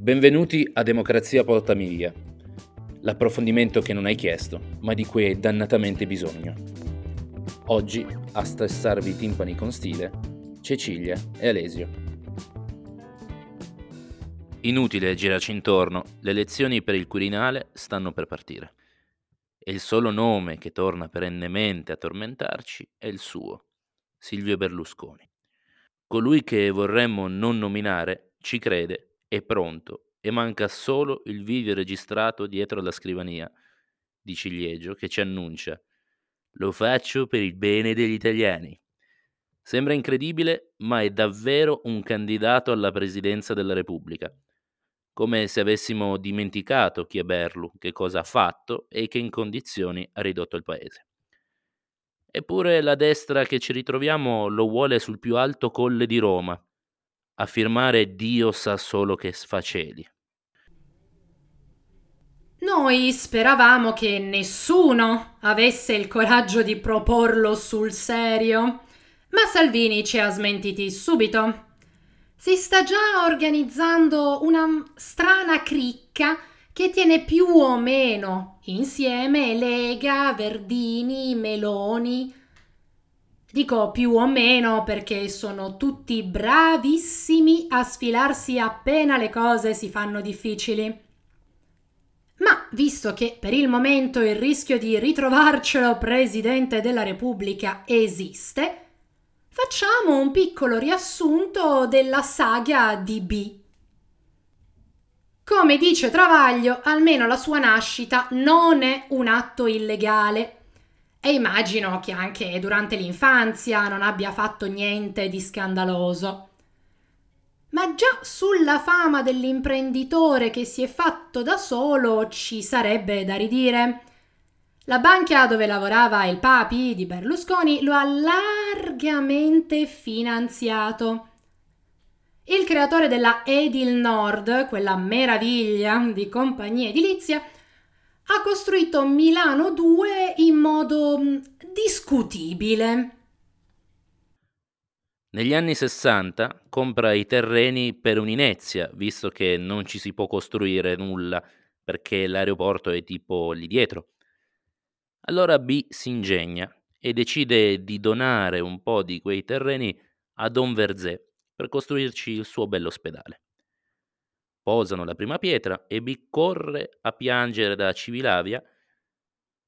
Benvenuti a Democrazia portami via, l'approfondimento che non hai chiesto, ma di cui hai dannatamente bisogno. Oggi a stressarvi i timpani con stile, Cecilia e Alesio. Inutile girarci intorno, le lezioni per il Quirinale stanno per partire. E il solo nome che torna perennemente a tormentarci è il suo, Silvio Berlusconi. Colui che vorremmo non nominare ci crede è pronto e manca solo il video registrato dietro la scrivania di ciliegio che ci annuncia lo faccio per il bene degli italiani. Sembra incredibile, ma è davvero un candidato alla presidenza della Repubblica. Come se avessimo dimenticato chi è Berlu, che cosa ha fatto e che in condizioni ha ridotto il paese. Eppure la destra che ci ritroviamo lo vuole sul più alto colle di Roma, a firmare Dio sa solo che sfaceli. Noi speravamo che nessuno avesse il coraggio di proporlo sul serio, ma Salvini ci ha smentiti subito. Si sta già organizzando una strana cricca che tiene più o meno insieme Lega, Verdini, Meloni, Dico più o meno perché sono tutti bravissimi a sfilarsi appena le cose si fanno difficili. Ma visto che per il momento il rischio di ritrovarcelo Presidente della Repubblica esiste, facciamo un piccolo riassunto della saga di B. Come dice Travaglio, almeno la sua nascita non è un atto illegale e immagino che anche durante l'infanzia non abbia fatto niente di scandaloso. Ma già sulla fama dell'imprenditore che si è fatto da solo ci sarebbe da ridire. La banca dove lavorava il papi di Berlusconi lo ha largamente finanziato. Il creatore della Edil Nord, quella meraviglia di compagnia edilizia, ha costruito Milano 2 in modo mm, discutibile. Negli anni 60 compra i terreni per un'inezia, visto che non ci si può costruire nulla perché l'aeroporto è tipo lì dietro. Allora B si ingegna e decide di donare un po' di quei terreni a Don Verzé per costruirci il suo bell'ospedale posano la prima pietra e B corre a piangere da Civilavia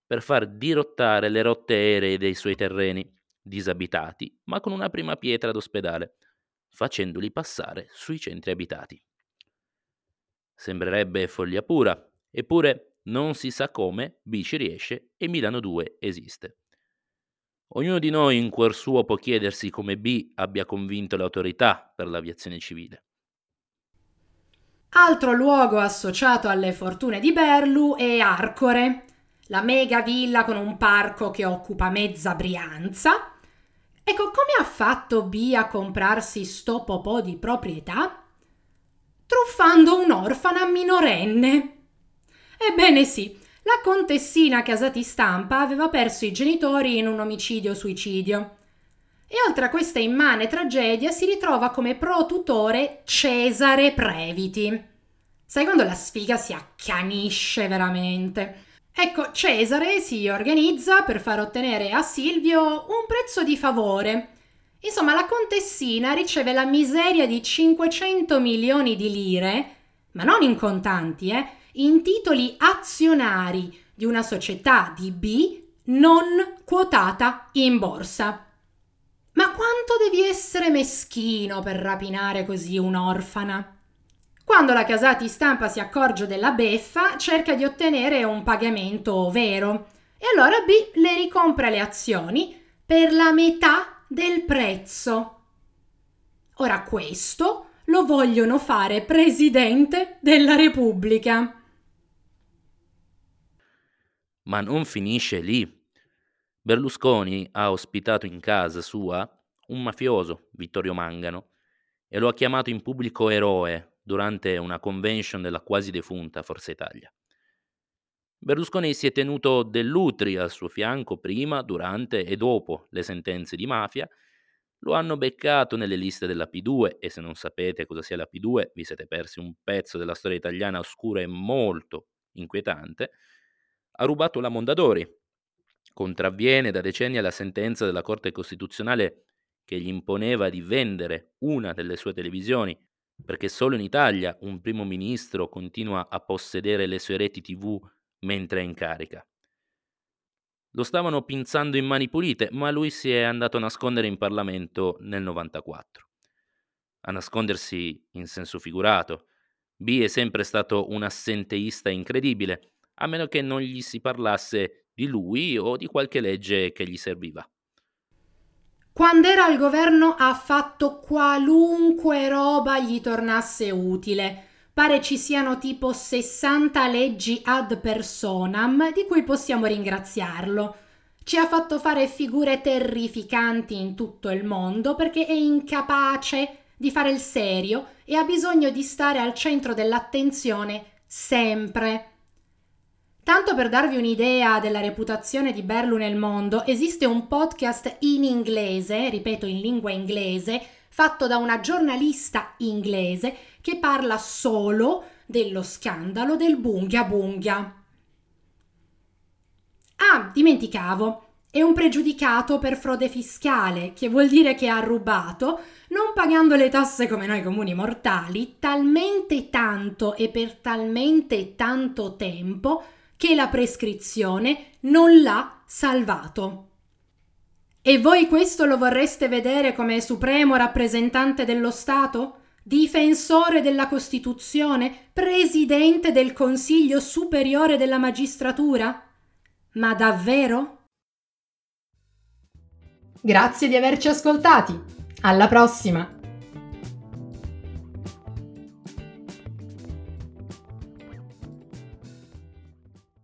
per far dirottare le rotte aeree dei suoi terreni, disabitati, ma con una prima pietra d'ospedale, facendoli passare sui centri abitati. Sembrerebbe follia pura, eppure non si sa come B ci riesce e Milano 2 esiste. Ognuno di noi in cuor suo può chiedersi come B abbia convinto le autorità per l'aviazione civile. Altro luogo associato alle fortune di Berlu è Arcore, la mega villa con un parco che occupa mezza Brianza. Ecco, come ha fatto B a comprarsi sto popò di proprietà? Truffando un'orfana minorenne. Ebbene sì, la contessina Casati Stampa aveva perso i genitori in un omicidio-suicidio. E oltre a questa immane tragedia si ritrova come pro-tutore Cesare Previti. Sai quando la sfiga si accanisce veramente? Ecco, Cesare si organizza per far ottenere a Silvio un prezzo di favore. Insomma, la contessina riceve la miseria di 500 milioni di lire, ma non in contanti, eh, in titoli azionari di una società di B non quotata in borsa. Ma quanto devi essere meschino per rapinare così un'orfana? Quando la Casati Stampa si accorge della beffa, cerca di ottenere un pagamento vero e allora B le ricompra le azioni per la metà del prezzo. Ora questo lo vogliono fare presidente della Repubblica. Ma non finisce lì. Berlusconi ha ospitato in casa sua un mafioso, Vittorio Mangano, e lo ha chiamato in pubblico eroe durante una convention della quasi defunta Forza Italia. Berlusconi si è tenuto dell'Utri al suo fianco prima, durante e dopo le sentenze di mafia lo hanno beccato nelle liste della P2 e se non sapete cosa sia la P2 vi siete persi un pezzo della storia italiana oscura e molto inquietante, ha rubato la Mondadori. Contravviene da decenni alla sentenza della Corte Costituzionale che gli imponeva di vendere una delle sue televisioni, perché solo in Italia un primo ministro continua a possedere le sue reti TV mentre è in carica. Lo stavano pinzando in mani pulite, ma lui si è andato a nascondere in Parlamento nel 94. A nascondersi in senso figurato. B è sempre stato un assenteista incredibile, a meno che non gli si parlasse di lui o di qualche legge che gli serviva. Quando era al governo ha fatto qualunque roba gli tornasse utile. Pare ci siano tipo 60 leggi ad personam di cui possiamo ringraziarlo. Ci ha fatto fare figure terrificanti in tutto il mondo perché è incapace di fare il serio e ha bisogno di stare al centro dell'attenzione sempre. Tanto per darvi un'idea della reputazione di Berlu nel mondo, esiste un podcast in inglese, ripeto in lingua inglese, fatto da una giornalista inglese che parla solo dello scandalo del Bunghia Bunghia. Ah, dimenticavo, è un pregiudicato per frode fiscale, che vuol dire che ha rubato, non pagando le tasse come noi comuni mortali, talmente tanto e per talmente tanto tempo che la prescrizione non l'ha salvato. E voi questo lo vorreste vedere come supremo rappresentante dello Stato? Difensore della Costituzione? Presidente del Consiglio Superiore della Magistratura? Ma davvero? Grazie di averci ascoltati. Alla prossima!